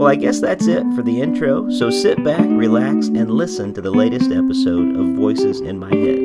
Well, I guess that's it for the intro, so sit back, relax, and listen to the latest episode of Voices in My Head.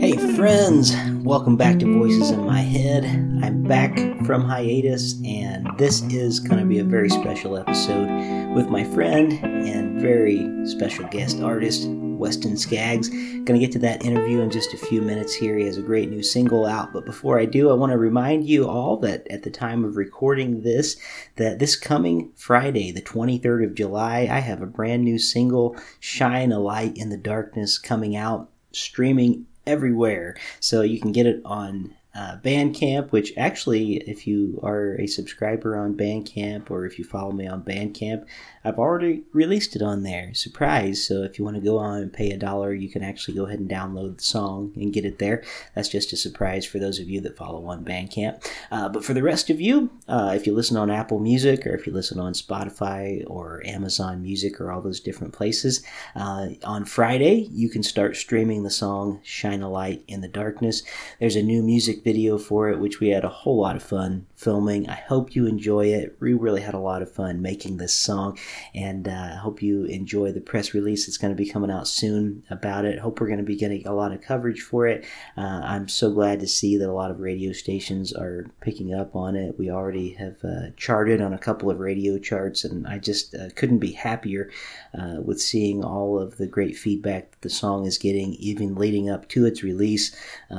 Hey, friends, welcome back to Voices in My Head. I'm back from hiatus, and this is going to be a very special episode with my friend and very special guest artist, Weston Skaggs. Going to get to that interview in just a few minutes here. He has a great new single out, but before I do, I want to remind you all that at the time of recording this, that this coming Friday, the 23rd of July, I have a brand new single, Shine a Light in the Darkness, coming out streaming everywhere. So you can get it on uh, Bandcamp, which actually, if you are a subscriber on Bandcamp or if you follow me on Bandcamp, I've already released it on there. Surprise! So if you want to go on and pay a dollar, you can actually go ahead and download the song and get it there. That's just a surprise for those of you that follow on Bandcamp. Uh, but for the rest of you, uh, if you listen on Apple Music or if you listen on Spotify or Amazon Music or all those different places, uh, on Friday you can start streaming the song "Shine a Light in the Darkness." There's a new music video for it, which we had a whole lot of fun filming. I hope you enjoy it. We really had a lot of fun making this song, and uh, I uh, hope you enjoy the press release It's going to be coming out soon about it. Hope we're going to be getting a lot of coverage for it. Uh, I'm so glad to see that a lot of radio stations are picking up on it. We already have uh, charted on a couple of radio charts, and I just uh, couldn't be happier uh, with seeing all of the great feedback that the song is getting, even leading up to its release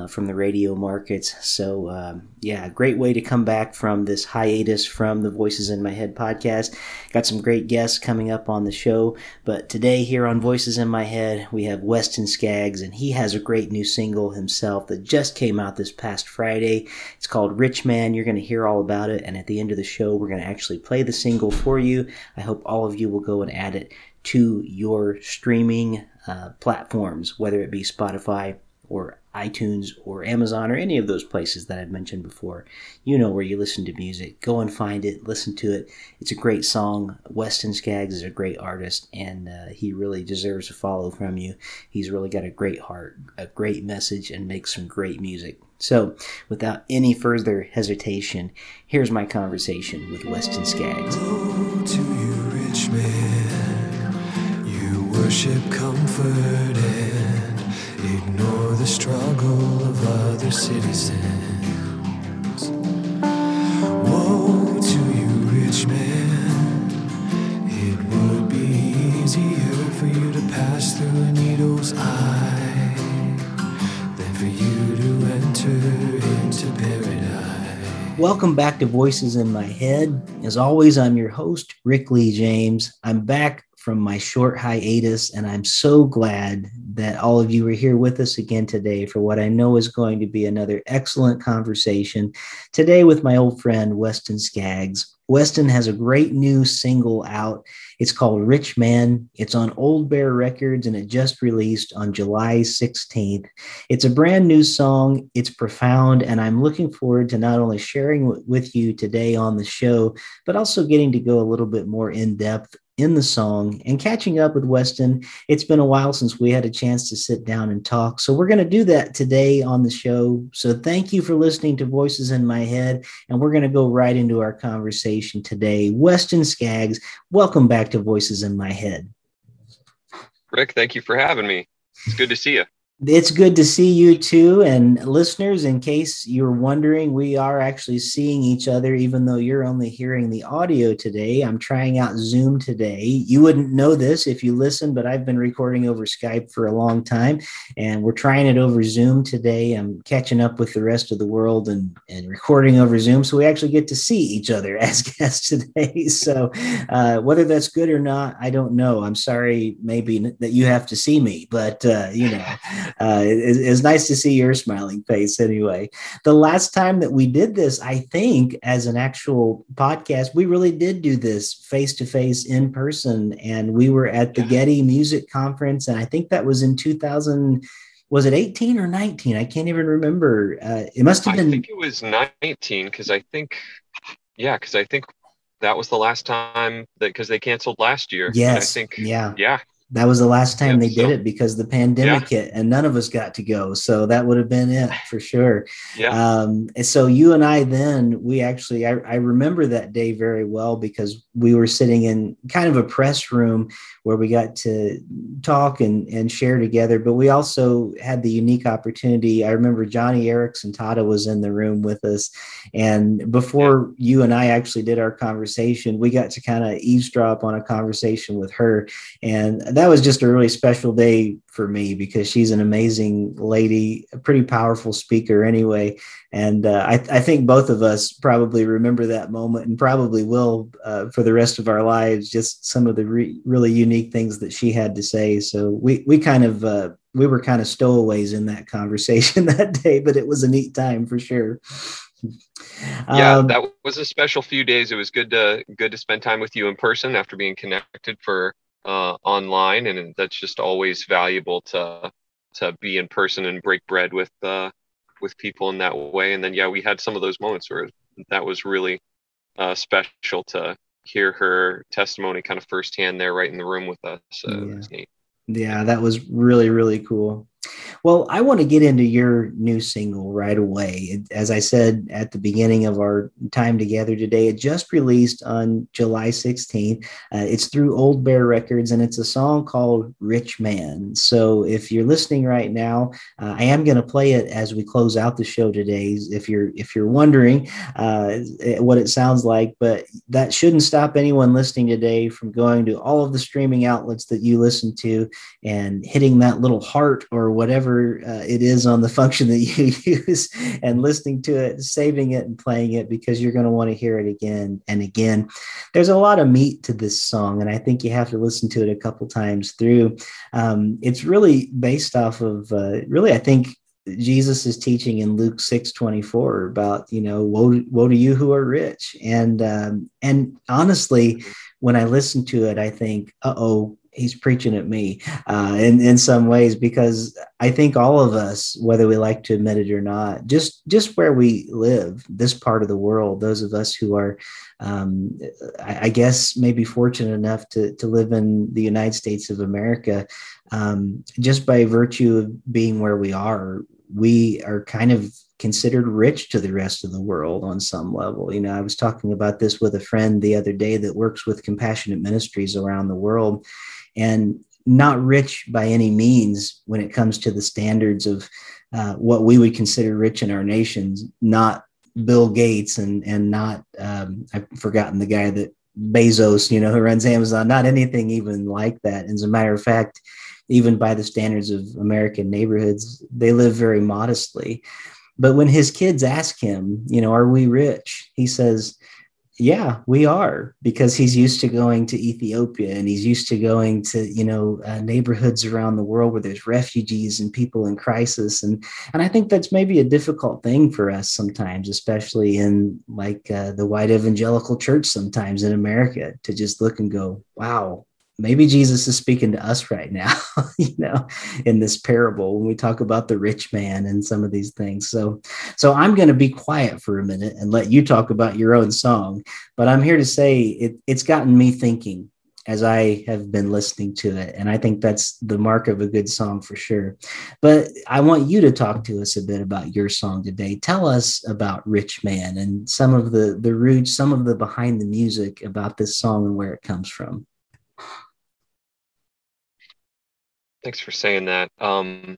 from the radio markets. So, um, yeah, great way to come back from this hiatus from the Voices in My Head podcast. Got some great guests coming up on the show. But today, here on Voices in My Head, we have Weston Skaggs, and he has a great new single himself that just came out this past Friday. It's called Rich Man. You're going to hear all about it. And at the end of the show, we're going to actually play the single for you. I hope all of you will go and add it to your streaming uh, platforms, whether it be Spotify or iTunes or Amazon or any of those places that I've mentioned before. You know where you listen to music. Go and find it, listen to it. It's a great song. Weston Skaggs is a great artist, and uh, he really deserves a follow from you. He's really got a great heart, a great message, and makes some great music. So, without any further hesitation, here's my conversation with Weston Skaggs. Oh, to you, rich man, you worship comfort ignore the struggle of other citizens. Woe to you, rich man. It would be easier for you to pass through a needle's eye than for you to enter into paradise. Welcome back to Voices in My Head. As always, I'm your host, Rick Lee James. I'm back from my short hiatus, and I'm so glad that all of you are here with us again today for what I know is going to be another excellent conversation today with my old friend Weston Skaggs. Weston has a great new single out. It's called Rich Man. It's on Old Bear Records and it just released on July 16th. It's a brand new song. It's profound, and I'm looking forward to not only sharing with you today on the show, but also getting to go a little bit more in depth in the song and catching up with Weston. It's been a while since we had a chance to sit down and talk. So we're going to do that today on the show. So thank you for listening to Voices in My Head. And we're going to go right into our conversation today. Weston Skaggs, welcome back to Voices in My Head. Rick, thank you for having me. It's good to see you. It's good to see you too. And listeners, in case you're wondering, we are actually seeing each other, even though you're only hearing the audio today. I'm trying out Zoom today. You wouldn't know this if you listen, but I've been recording over Skype for a long time and we're trying it over Zoom today. I'm catching up with the rest of the world and, and recording over Zoom. So we actually get to see each other as guests today. So uh, whether that's good or not, I don't know. I'm sorry, maybe that you have to see me, but uh, you know uh, it, it's nice to see your smiling face anyway. The last time that we did this, I think, as an actual podcast, we really did do this face to face in person. And we were at the Getty Music Conference. And I think that was in 2000 was it 18 or 19 i can't even remember uh, it must have been i think it was 19 because i think yeah because i think that was the last time that because they canceled last year yes i think yeah yeah that was the last time Yep, they did it because the pandemic hit and none of us got to go. So that would have been it for sure. yeah Um, and so you and I then we actually I, I remember that day very well because we were sitting in kind of a press room where we got to talk and, and share together. But we also had the unique opportunity. I remember Joni Eareckson Tada was in the room with us. And before you and I actually did our conversation, we got to kind of eavesdrop on a conversation with her. And that was just a really special day for me because she's an amazing lady, a pretty powerful speaker anyway. And uh, I, I think both of us probably remember that moment and probably will uh, for the rest of our lives, just some of the re- really unique things that she had to say. So we, we kind of, uh, we were kind of stowaways in that conversation that day, but it was a neat time for sure. yeah Um, that was a special few days it was good to good to spend time with you in person after being connected for uh online and that's just always valuable to to be in person and break bread with uh with people in that way and then yeah we had some of those moments where that was really uh special to hear her testimony kind of firsthand there right in the room with us so it Yeah. Yeah, that was really, really cool. Well, I want to get into your new single right away. As I said at the beginning of our time together today, it just released on July 16th. Uh, it's through Old Bear Records and it's a song called Rich Man. So if you're listening right now, uh, I am going to play it as we close out the show today. If you're if you're wondering uh, what it sounds like, but that shouldn't stop anyone listening today from going to all of the streaming outlets that you listen to and hitting that little heart or whatever uh, it is on the function that you use and listening to it, saving it and playing it because you're going to want to hear it again and again. There's a lot of meat to this song, and I think you have to listen to it a couple times through. Um, it's really based off of, uh, really, I think. Jesus is teaching in Luke six twenty four about you know woe, woe to you who are rich and um, and honestly when I listen to it I think uh oh he's preaching at me uh, in in some ways because I think all of us, whether we like to admit it or not, just just where we live, this part of the world, those of us who are, um, I, I guess, maybe fortunate enough to to live in the United States of America, um, just by virtue of being where we are, we are kind of considered rich to the rest of the world on some level. You know, I was talking about this with a friend the other day that works with compassionate ministries around the world and not rich by any means when it comes to the standards of uh, what we would consider rich in our nations, not Bill Gates and and not um, I've forgotten the guy that Bezos, you know, who runs Amazon, not anything even like that. As a matter of fact, even by the standards of American neighborhoods, they live very modestly. But when his kids ask him, you know, are we rich? He says, yeah, we are, because he's used to going to Ethiopia and he's used to going to, you know, uh, neighborhoods around the world where there's refugees and people in crisis. And, and I think that's maybe a difficult thing for us sometimes, especially in like uh, the white evangelical church sometimes in America to just look and go, wow, maybe Jesus is speaking to us right now, you know, in this parable when we talk about the rich man and some of these things. So, so I'm going to be quiet for a minute and let you talk about your own song. But I'm here to say it, it's gotten me thinking as I have been listening to it. And I think that's the mark of a good song for sure. But I want you to talk to us a bit about your song today. Tell us about Rich Man and some of the, the roots, some of the behind the music about this song and where it comes from. Thanks for saying that um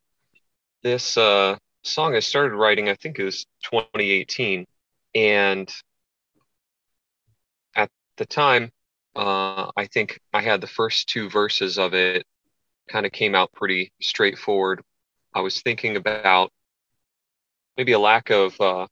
this uh, song I started writing, I think it was 2018, and at the time, uh, I think I had the first two verses of it kind of came out pretty straightforward. I was thinking about maybe a lack of uh,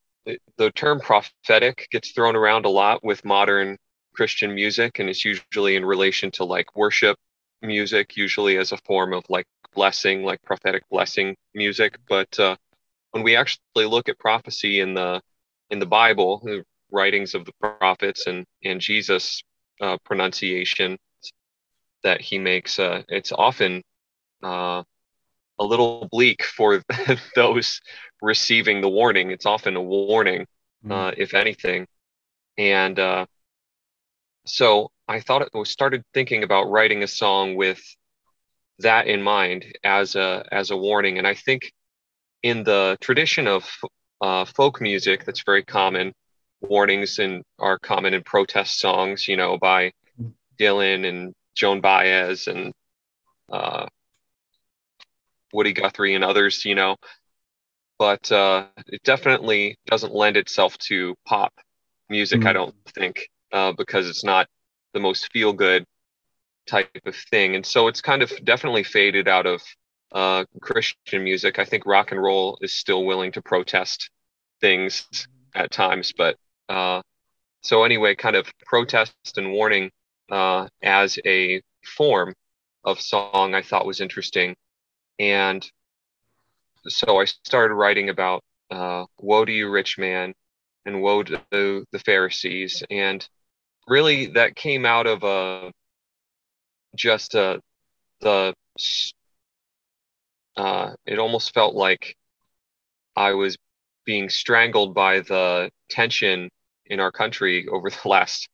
the term prophetic gets thrown around a lot with modern Christian music, and it's usually in relation to like worship music, usually as a form of like blessing, like prophetic blessing music. But uh, when we actually look at prophecy in the in the Bible, the writings of the prophets and and Jesus' uh, pronunciation that he makes, uh, it's often uh, a little bleak for those receiving the warning. It's often a warning, mm. if anything, and uh, so I thought it started thinking about writing a song with that in mind as a as a warning, and I think in the tradition of uh, folk music that's very common. Warnings and are common in protest songs, you know, by Dylan and Joan Baez and uh, Woody Guthrie and others, you know. But uh, it definitely doesn't lend itself to pop music, mm-hmm. I don't think, uh, because it's not the most feel good type of thing. And so it's kind of definitely faded out of uh, Christian music. I think rock and roll is still willing to protest things at times, but uh, so anyway, kind of protest and warning uh, as a form of song I thought was interesting, and so I started writing about uh, "Woe to you, rich man," and "Woe to the Pharisees," and really that came out of a uh, just uh, the uh, it almost felt like I was being strangled by the tension in our country over the last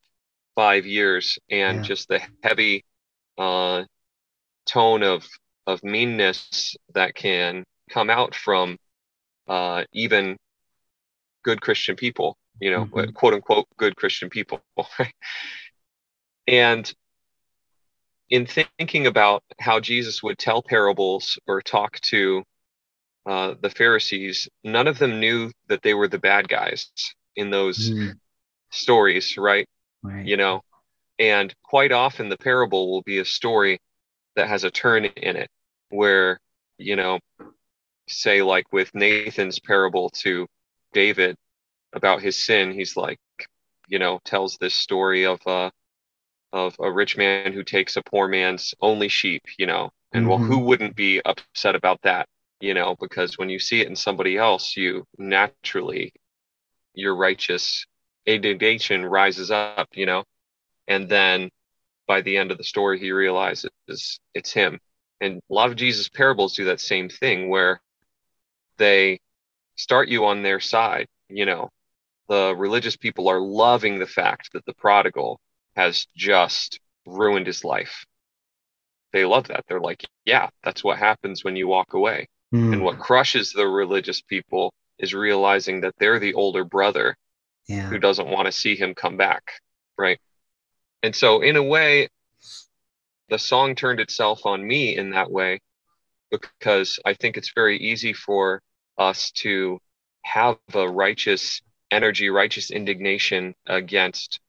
five years and yeah. just the heavy uh, tone of of meanness that can come out from uh, even good Christian people, you know, mm-hmm. quote unquote good Christian people. and in thinking about how Jesus would tell parables or talk to uh, the Pharisees, none of them knew that they were the bad guys in those mm. stories, right? right? You know, and quite often the parable will be a story that has a turn in it where, you know, say like with Nathan's parable to David about his sin, he's like, you know, tells this story of uh of a rich man who takes a poor man's only sheep, you know, and mm-hmm. well, who wouldn't be upset about that, you know, because when you see it in somebody else, you naturally, your righteous indignation rises up, you know, and then by the end of the story, he realizes it's him. And a lot of Jesus' parables do that same thing where they start you on their side, you know, the religious people are loving the fact that the prodigal has just ruined his life. They love that. They're like, yeah, that's what happens when you walk away. Mm. And what crushes the religious people is realizing that they're the older brother yeah. who doesn't want to see him come back. Right. And so, in a way, the song turned itself on me in that way because I think it's very easy for us to have a righteous energy, righteous indignation against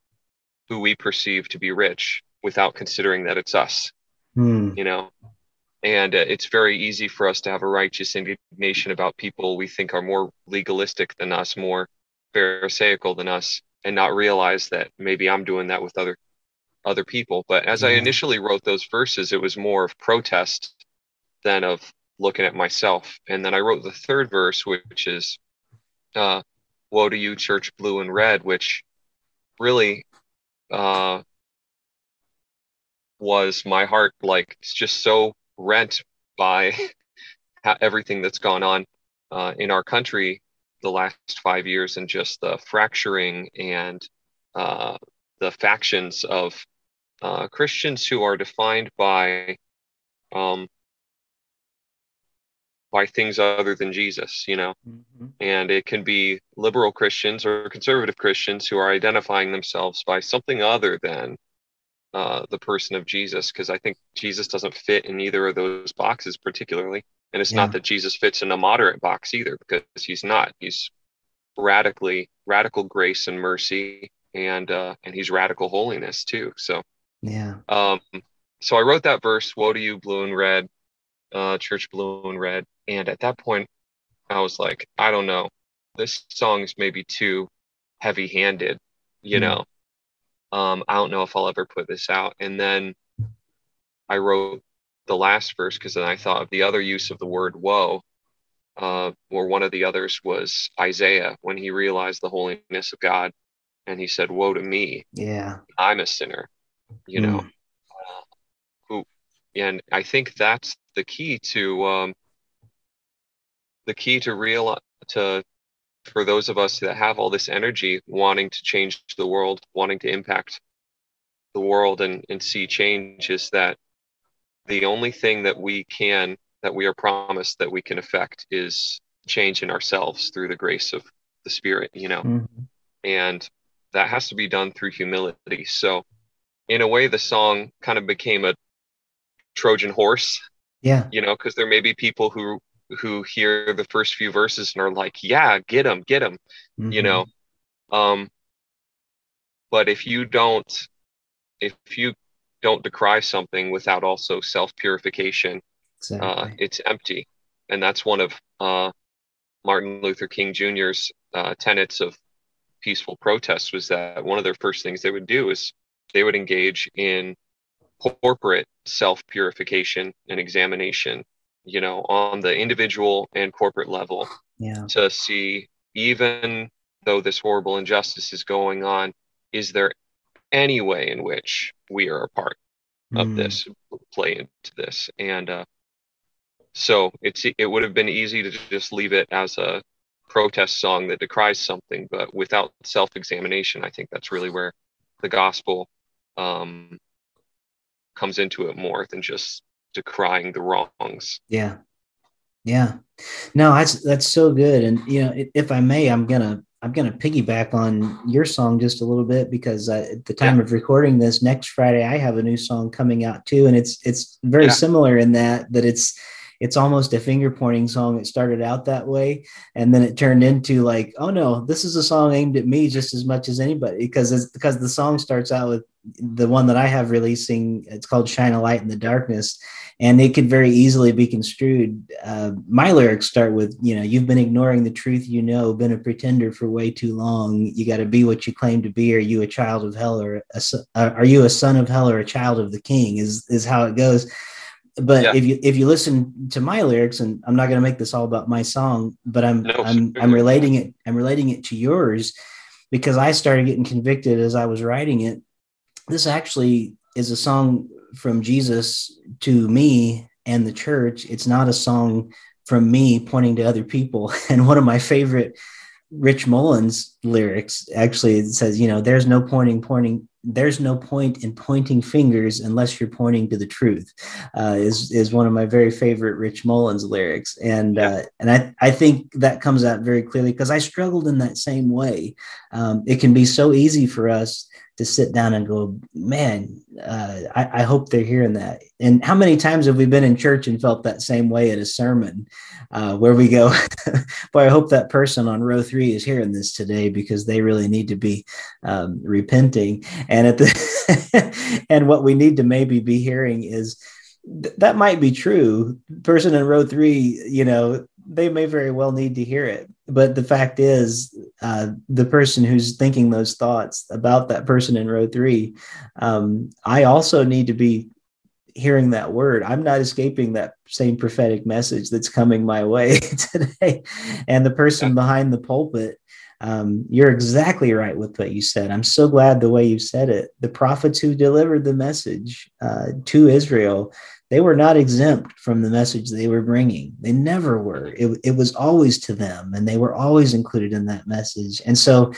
who we perceive to be rich without considering that it's us hmm. you know? And uh, it's very easy for us to have a righteous indignation about people we think are more legalistic than us more pharisaical than us and not realize that maybe i'm doing that with other other people. But as i initially wrote those verses it was more of protest than of looking at myself. And then i wrote the third verse which is uh, woe to you church blue and red which really uh, was my heart like it's just so rent by everything that's gone on uh, in our country the last five years and just the fracturing and uh, the factions of uh, Christians who are defined by um, by things other than Jesus, you know. Mm-hmm. And it can be liberal Christians or conservative Christians who are identifying themselves by something other than uh, the person of Jesus, because I think Jesus doesn't fit in either of those boxes particularly. And it's Yeah. not that Jesus fits in a moderate box either, because he's not. He's radically radical grace and mercy, and uh, and he's radical holiness too. So Yeah. um, so I wrote that verse, "Woe to you, blue and red, uh, church blue and red," and at that point, I was like, I don't know, this song is maybe too heavy-handed, you Mm. know. Um, I don't know if I'll ever put this out. And then I wrote the last verse because then I thought of the other use of the word "woe," uh, or one of the others was Isaiah when he realized the holiness of God, and he said, "Woe to me, Yeah. I'm a sinner," you know Mm. who and i think that's the key to um the key to real to for those of us that have all this energy wanting to change the world wanting to impact the world and, and see change is that the only thing that we can that we are promised that we can affect is change in ourselves through the grace of the spirit you know Mhm. and that has to be done through humility so in a way the song kind of became a trojan horse Yeah. you know because there may be people who who hear the first few verses and are like yeah get them, get them, you Mhm. know um but if you don't if you don't decry something without also self purification Exactly. uh, it's empty and that's one of uh, martin luther king jr's uh, tenets of peaceful protests was that one of their first things they would do is they would engage in corporate self purification and examination you know on the individual and corporate level yeah. to see even though this horrible injustice is going on is there any way in which we are a part of Mm. this play into this and uh, so it's it would have been easy to just leave it as a protest song that decries something but without self-examination i think that's really where the gospel um, comes into it more than just decrying the wrongs Yeah. Yeah. No, that's that's so good. And you know, if I may, I'm gonna I'm gonna piggyback on your song just a little bit because uh, at the time of recording this, next Friday I have a new song coming out too, and it's it's very Yeah. similar in that that it's it's almost a finger pointing song. It started out that way, and then it turned into like, oh no, this is a song aimed at me just as much as anybody because it's because the song starts out with the one that I have releasing. It's called "Shine a Light in the Darkness." and it could very easily be construed. Uh, my lyrics start with, you know, you've been ignoring the truth you know, been a pretender for way too long. You got to be what you claim to be. Are you a child of hell or a, uh, are you a son of hell or a child of the king? Is is how it goes. But Yeah. if you if you listen to my lyrics, and I'm not going to make this all about my song, but I'm No, I'm. I'm relating it I'm relating it to yours because I started getting convicted as I was writing it. This actually is a song from Jesus to me and the church. It's not a song from me pointing to other people. And one of my favorite Rich Mullins lyrics actually says, you know, there's no pointing, pointing, there's no point in pointing fingers unless you're pointing to the truth. Uh, is is one of my very favorite Rich Mullins lyrics, and uh, and I I think that comes out very clearly because I struggled in that same way. Um, it can be so easy for us to sit down and go, man, uh, I, I hope they're hearing that. And how many times have we been in church and felt that same way at a sermon uh, where we go, boy, I hope that person on row three is hearing this today because they really need to be um, repenting. And at the, and what we need to maybe be hearing is th- that might be true. Person in row three, you know, they may very well need to hear it. But the fact is, uh, the person who's thinking those thoughts about that person in row three, um, I also need to be hearing that word. I'm not escaping that same prophetic message that's coming my way today. And the person behind the pulpit, um, you're exactly right with what you said. I'm so glad the way you said it. The prophets who delivered the message uh, to Israel, they were not exempt from the message they were bringing. They never were. It, it was always to them, and they were always included in that message. And so,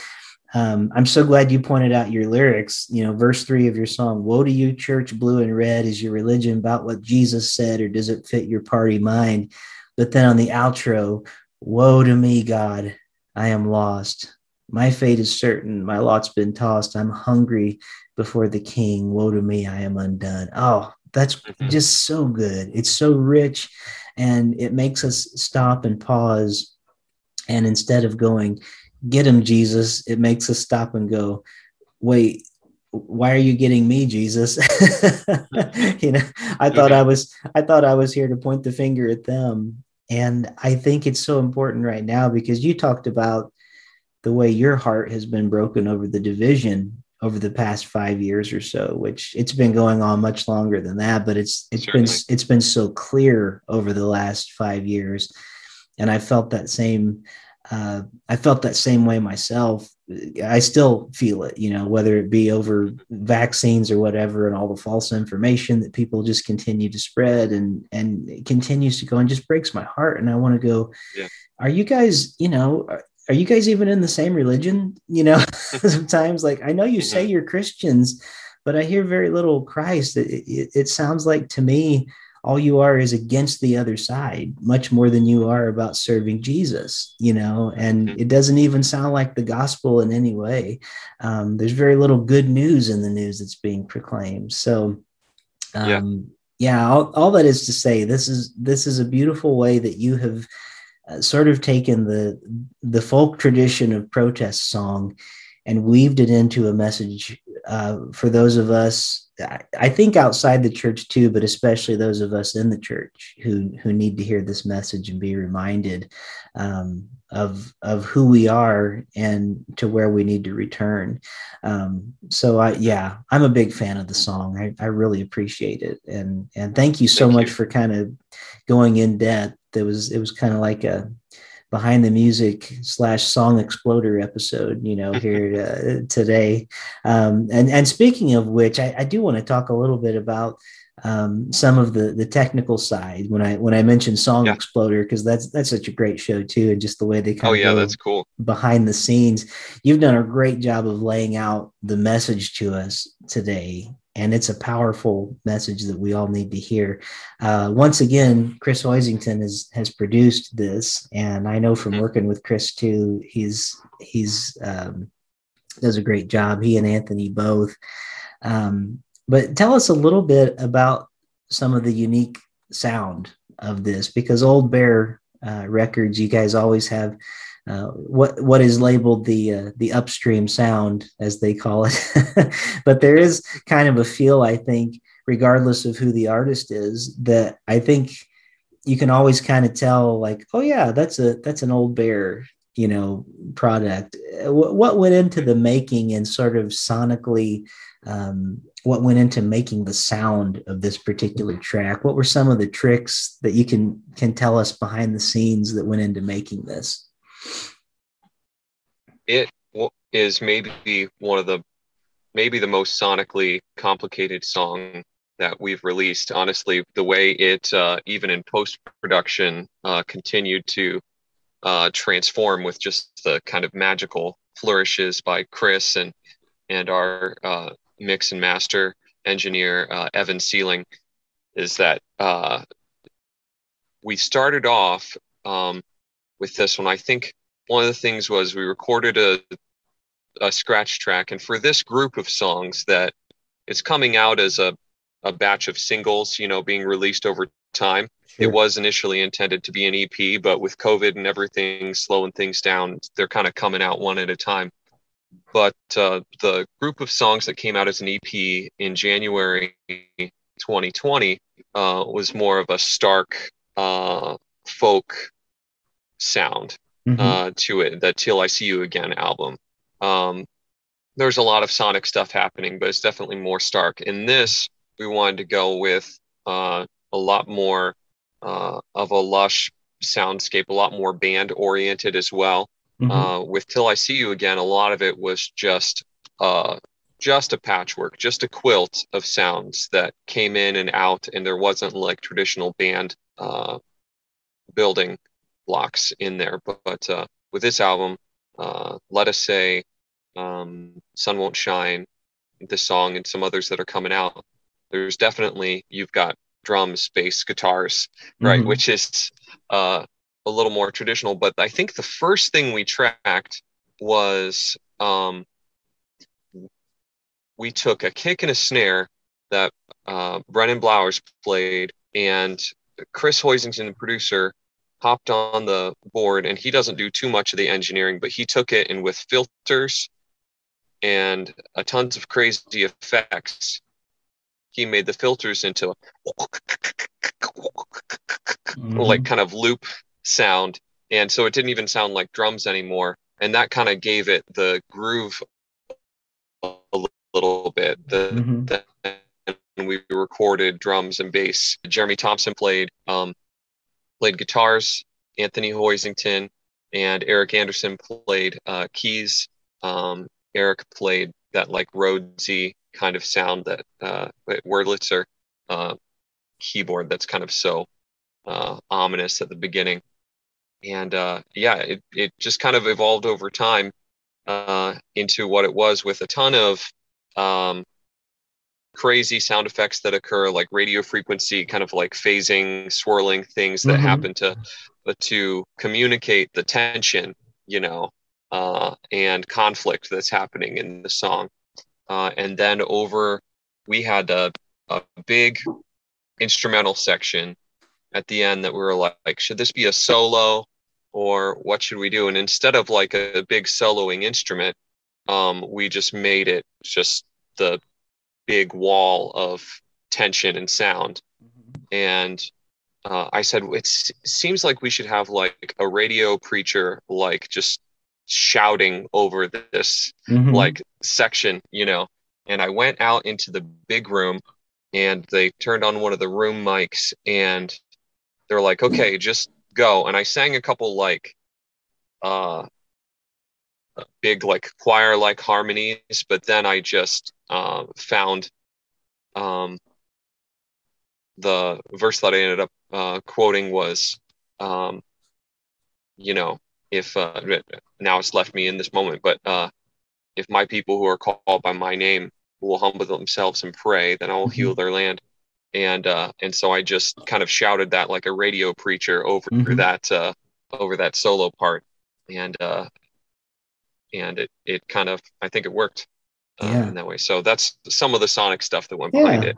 um, I'm so glad you pointed out your lyrics. You know, verse three of your song, Woe to you, church blue and red. Is your religion about what Jesus said, or does it fit your party mind? But then on the outro, Woe to me, God, I am lost. My fate is certain. My lot's been tossed. I'm hungry before the king. Woe to me, I am undone. Oh, that's Mhm. just so good. It's so rich. and it makes us stop and pause and instead of going get him jesus it makes us stop and go wait why are you getting me jesus you know i thought i was i thought i was here to point the finger at them and i think it's so important right now because you talked about the way your heart has been broken over the division over the past five years or so which it's been going on much longer than that but it's it's Certainly. been it's been so clear over the last five years and i felt that same uh, I felt that same way myself. I still feel it, you know, whether it be over vaccines or whatever, and all the false information that people just continue to spread, and and it continues to go, and just breaks my heart. And I want to go, yeah. are you guys, you know, are, are, you guys even in the same religion? You know, sometimes like I know you say you're Christians, but I hear very little Christ. It, it, it sounds like to me all you are is against the other side much more than you are about serving jesus you know and mm-hmm. it doesn't even sound like the gospel in any way um, there's very little good news in the news that's being proclaimed so um, yeah, yeah all, all that is to say this is this is a beautiful way that you have uh, sort of taken the the folk tradition of protest song and weaved it into a message uh, for those of us I think outside the church too, but especially those of us in the church who who need to hear this message and be reminded um, of of who we are and to where we need to return. Um, so I yeah, I'm a big fan of the song. I, I really appreciate it, and and thank you so thank much you. for kind of going in depth. It was it was kind of like a behind the music slash song exploder episode you know here uh, today. Um, and and speaking of which i, I do want to talk a little bit about um, some of the the technical side when i when i mentioned song yeah. exploder because that's that's such a great show too and just the way they kind oh yeah that's cool. behind the scenes. You've done a great job of laying out the message to us today and it's a powerful message that we all need to hear. Uh, once again, Chris Hoisington has has produced this, and I know from mm-hmm. working with Chris too, he's he's um, does a great job. He and Anthony both. Um, but tell us a little bit about some of the unique sound of this, because Old Bear uh, Records, you guys always have uh, what what is labeled the uh, the upstream sound as they call it. But there is kind of a feel i think regardless of who the artist is that i think you can always kind of tell like oh yeah that's a that's an old bear you know product. What, what went into the making and sort of sonically um, what went into making the sound of this particular track? What were some of the tricks that you can can tell us behind the scenes that went into making this it is maybe one of the maybe the most sonically complicated song that we've released. Honestly, the way it uh, even in post production uh, continued to uh, transform with just the kind of magical flourishes by Chris and and our uh, mix and master engineer uh, Evan Sealing is that uh, we started off um, with this one. I think one of the things was we recorded a, a scratch track, and for this group of songs that is coming out as a, a batch of singles, you know, being released over time. Sure. It was initially intended to be an EP, but with COVID and everything slowing things down, they're kind of coming out one at a time. But uh, the group of songs that came out as an EP in January 2020 uh, was more of a stark uh, folk sound mm-hmm. uh, to it. The "Till I See You Again" album. Um, there's a lot of sonic stuff happening, but it's definitely more stark. In this, we wanted to go with uh, a lot more uh, of a lush soundscape, a lot more band oriented as well. Mm-hmm. Uh, with "Till I See You Again," a lot of it was just uh, just a patchwork, just a quilt of sounds that came in and out, and there wasn't like traditional band uh, building blocks in there. But, but uh, with this album, uh, let us say, um, "Sun Won't Shine," this song, and some others that are coming out. There's definitely you've got drums, bass, guitars, right, mm-hmm. which is uh, a little more traditional. But I think the first thing we tracked was um, we took a kick and a snare that uh, Brennan Blowers played and Chris Hoisington, the producer, hopped on the board and he doesn't do too much of the engineering, but he took it and with filters and a tons of crazy effects, he made the filters into mm-hmm. like kind of loop sound. And so it didn't even sound like drums anymore. And that kind of gave it the groove a little bit. The, mm-hmm. the we recorded drums and bass. Jeremy Thompson played um, played guitars. Anthony Hoisington and Eric Anderson played uh, keys. Um, Eric played that like Rhodesy kind of sound that uh, Wurlitzer uh, keyboard that's kind of so uh, ominous at the beginning. And uh, yeah, it, it just kind of evolved over time uh, into what it was with a ton of um, crazy sound effects that occur like radio frequency kind of like phasing swirling things that mm-hmm. happen to uh, to communicate the tension you know uh, and conflict that's happening in the song uh, and then over we had a, a big instrumental section at the end that we were like, like should this be a solo or what should we do and instead of like a big soloing instrument um, we just made it just the big wall of tension and sound. Mm-hmm. And uh, I said, it seems like we should have like a radio preacher, like just shouting over this mm-hmm. like section, you know. And I went out into the big room and they turned on one of the room mics and they're like, okay, just go. And I sang a couple like uh big like choir like harmonies, but then I just uh, found um, the verse that I ended up uh, quoting was, um, you know, if uh, now it's left me in this moment, but uh, if my people who are called by my name will humble themselves and pray, then I will mm-hmm. heal their land. And uh, and so I just kind of shouted that like a radio preacher over mm-hmm. that uh, over that solo part, and uh, and it it kind of I think it worked uh, yeah. in that way. So that's some of the sonic stuff that went behind it.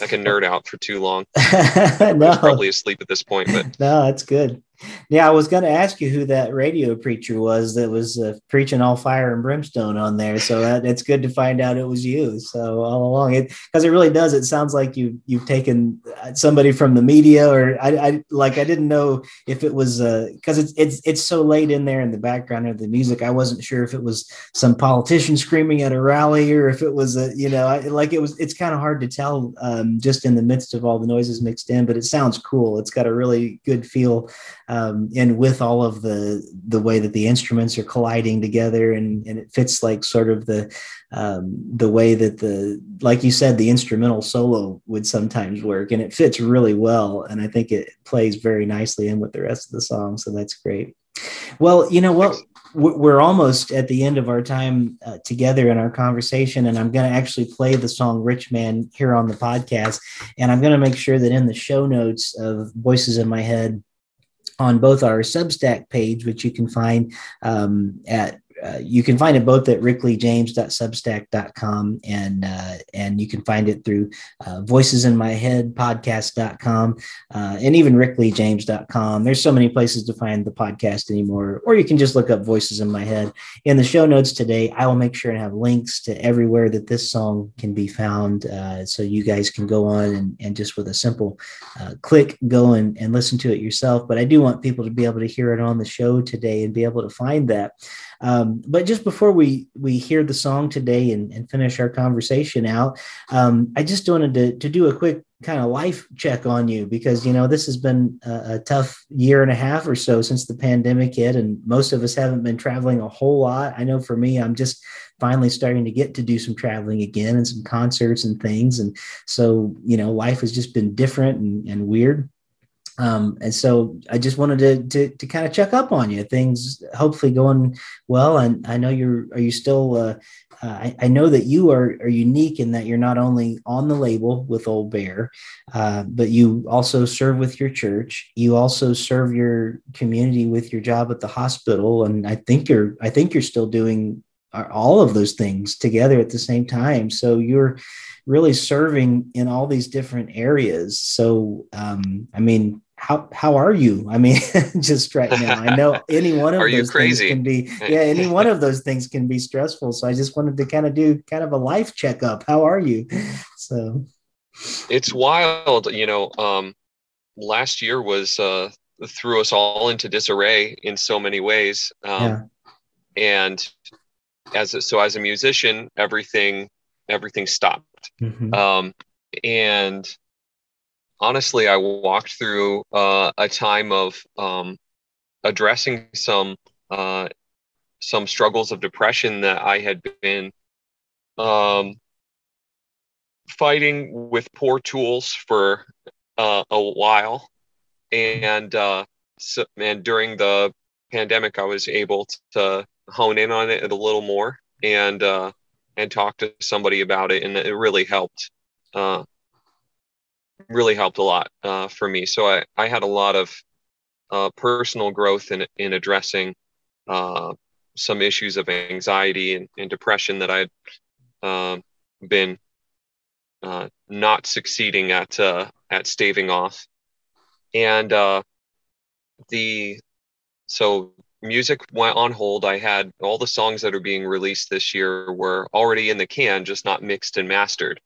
I can nerd out for too long. no, probably asleep at this point, but no, that's good. Yeah, I was going to ask you who that radio preacher was that was uh, preaching all fire and brimstone on there. So that, it's good to find out it was you. So all along, it because it really does. It sounds like you you've taken uh, somebody from the media, or I, I like I didn't know if it was because uh, it's it's it's so late in there in the background of the music. I wasn't sure if it was some politician screaming at a rally or if it was a you know I, like it was. It's kind of hard to tell um, just in the midst of all the noises mixed in, but it sounds cool. It's got a really good feel um, and with all of the the way that the instruments are colliding together and, and it fits like sort of the um, the way that the like you said the instrumental solo would sometimes work and it fits really well and i think it plays very nicely in with the rest of the song so that's great. Well you know what? We're almost at the end of our time uh, together in our conversation and i'm going to actually play the song rich man here on the podcast and i'm going to make sure that in the show notes of voices in my head on both our Substack page, which you can find um, at uh, you can find it both at rickleejames.substack.com and uh, and you can find it through uh, voicesinmyheadpodcast.com uh, and even rickleejames.com. There's so many places to find the podcast anymore, or you can just look up Voices in My Head. In the show notes today, I will make sure and have links to everywhere that this song can be found, uh, so you guys can go on and, and just with a simple uh, click go and, and listen to it yourself. But I do want people to be able to hear it on the show today and be able to find that. Um, but just before we we hear the song today and, and finish our conversation out, um, I just wanted to, to do a quick kind of life check on you because you know this has been a, a, tough year and a half or so since the pandemic hit and most of us haven't been traveling a whole lot. I know for me i'm just finally starting to get to do some traveling again and some concerts and things. And so you know life has just been different and, and weird um, and so I just wanted to, to, to kind of check up on you. Things hopefully going well, and I know you're. Are you still? Uh, uh, I, I, know that you are are unique in that you're not only on the label with Old Bear, uh, but you also serve with your church. You also serve your community with your job at the hospital, and I think you're. I think you're still doing all of those things together at the same time. So you're really serving in all these different areas. So, um, I mean, how how are you? I mean, just right now. I know any one of are those things can be yeah, any one of those things can be stressful. So I just wanted to kind of do kind of a life checkup. How are you? So it's wild, you know. Um, last year was uh, threw us all into disarray in so many ways. Um, yeah. And as a, so as a musician, everything everything stopped. Mm-hmm. Um, and honestly, I walked through uh, a time of um, addressing some uh, some struggles of depression that I had been um, fighting with poor tools for uh, a while, and uh, so, and during the pandemic, I was able to hone in on it a little more and uh, and talk to somebody about it, and it really helped. Uh, really helped a lot uh, for me. So I, I had a lot of uh, personal growth in, in addressing uh, some issues of anxiety and, and depression that I had um, been uh, not succeeding at uh, at staving off. And uh, the so music went on hold. I had all the songs that are being released this year were already in the can, just not mixed and mastered.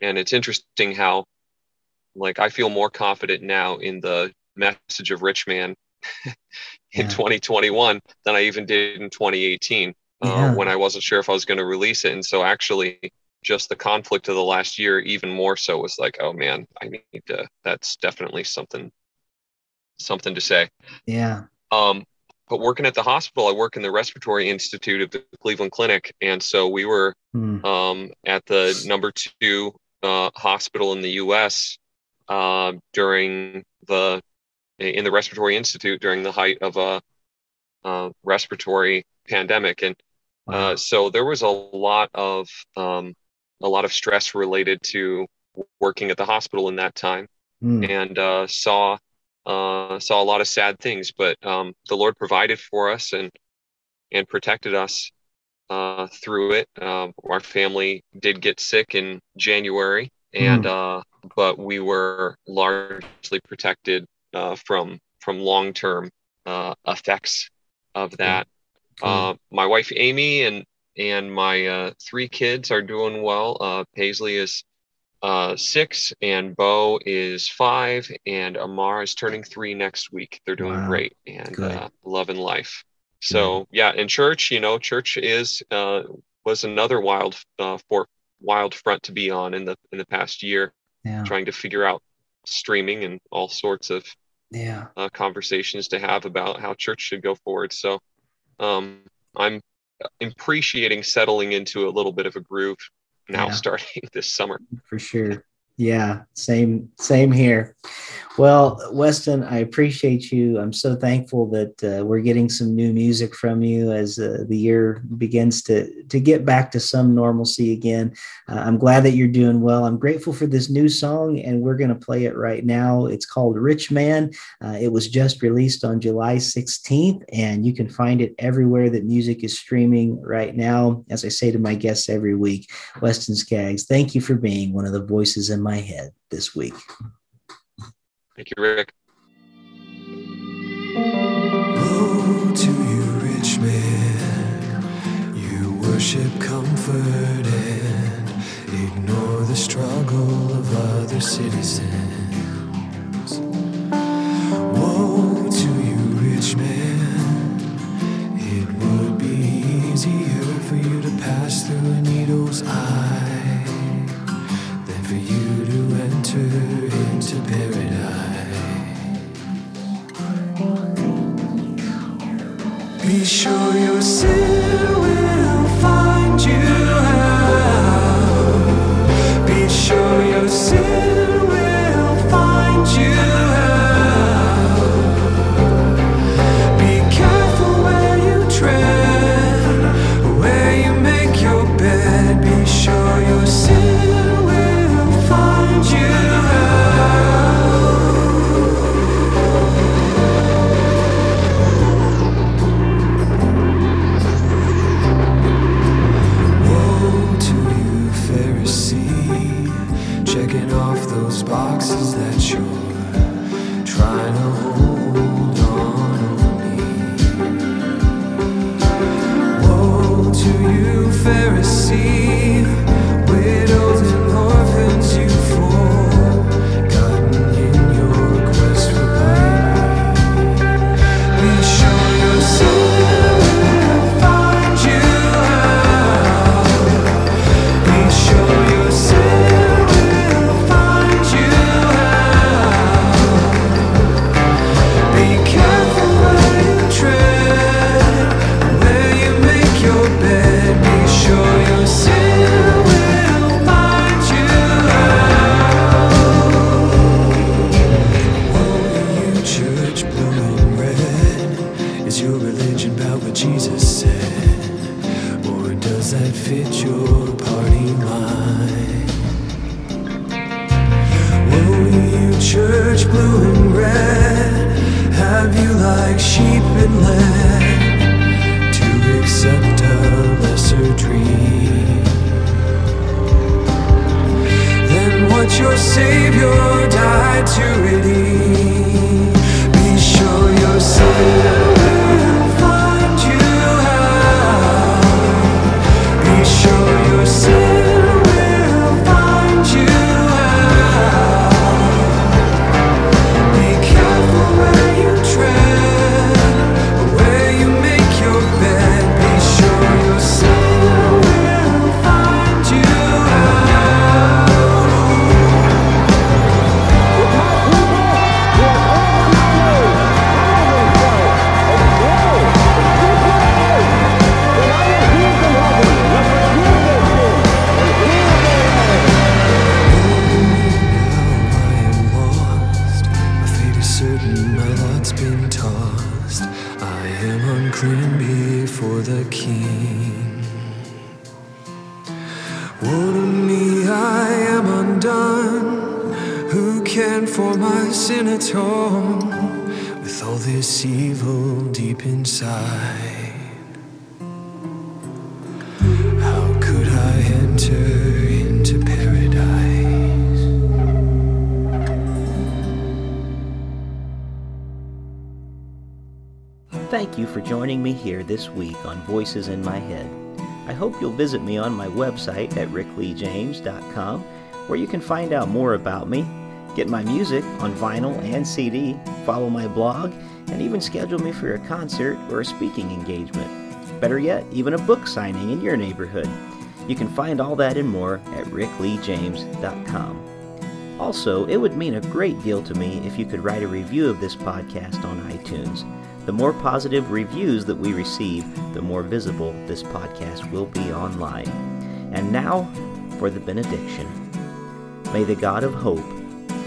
And it's interesting how like I feel more confident now in the message of Rich Man in yeah. 2021 than I even did in 2018 uh, yeah. when I wasn't sure if I was going to release it. And so actually, just the conflict of the last year, even more so, was like, oh man, I need to. That's definitely something, something to say. Yeah. Um, but working at the hospital, I work in the Respiratory Institute of the Cleveland Clinic, and so we were hmm. um, at the number two uh, hospital in the U.S uh, during the in the respiratory institute during the height of a uh, respiratory pandemic, and uh, wow. so there was a lot of um, a lot of stress related to working at the hospital in that time, mm. and uh, saw uh, saw a lot of sad things. But um, the Lord provided for us and and protected us uh, through it. Uh, our family did get sick in January, and mm. uh, but we were largely protected uh, from from long term uh, effects of that. Uh, my wife Amy and and my uh, three kids are doing well. Uh, Paisley is uh, six, and Bo is five, and Amar is turning three next week. They're doing wow. great and loving life. So yeah, in church, you know, church is was another wild uh, for wild front to be on in the in the past year yeah. trying to figure out streaming and all sorts of yeah uh, conversations to have about how church should go forward. So um, I'm appreciating settling into a little bit of a groove now yeah. starting this summer. For sure. Yeah, same same here. Well, Weston, I appreciate you. I'm so thankful that uh, we're getting some new music from you as uh, the year begins to to get back to some normalcy again. Uh, I'm glad that you're doing well. I'm grateful for this new song, and we're going to play it right now. It's called "Rich Man." Uh, it was just released on July 16th, and you can find it everywhere that music is streaming right now. As I say to my guests every week, Weston Skaggs, thank you for being one of the voices in my head this week. Thank you, Rick. You, rich man. You worship comfort and ignore the struggle of other citizens. Thank you for joining me here this week on Voices in My Head. I hope you'll visit me on my website at rickleejames.com where you can find out more about me, get my music on vinyl and CD, follow my blog, and even schedule me for a concert or a speaking engagement. Better yet, even a book signing in your neighborhood. You can find all that and more at rickleejames.com. Also, it would mean a great deal to me if you could write a review of this podcast on iTunes. The more positive reviews that we receive, the more visible this podcast will be online. And now for the benediction. May the God of hope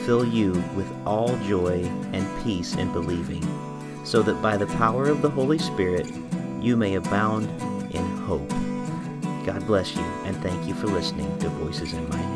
fill you with all joy and peace in believing, so that by the power of the Holy Spirit you may abound in hope. God bless you, and thank you for listening to Voices in My Head.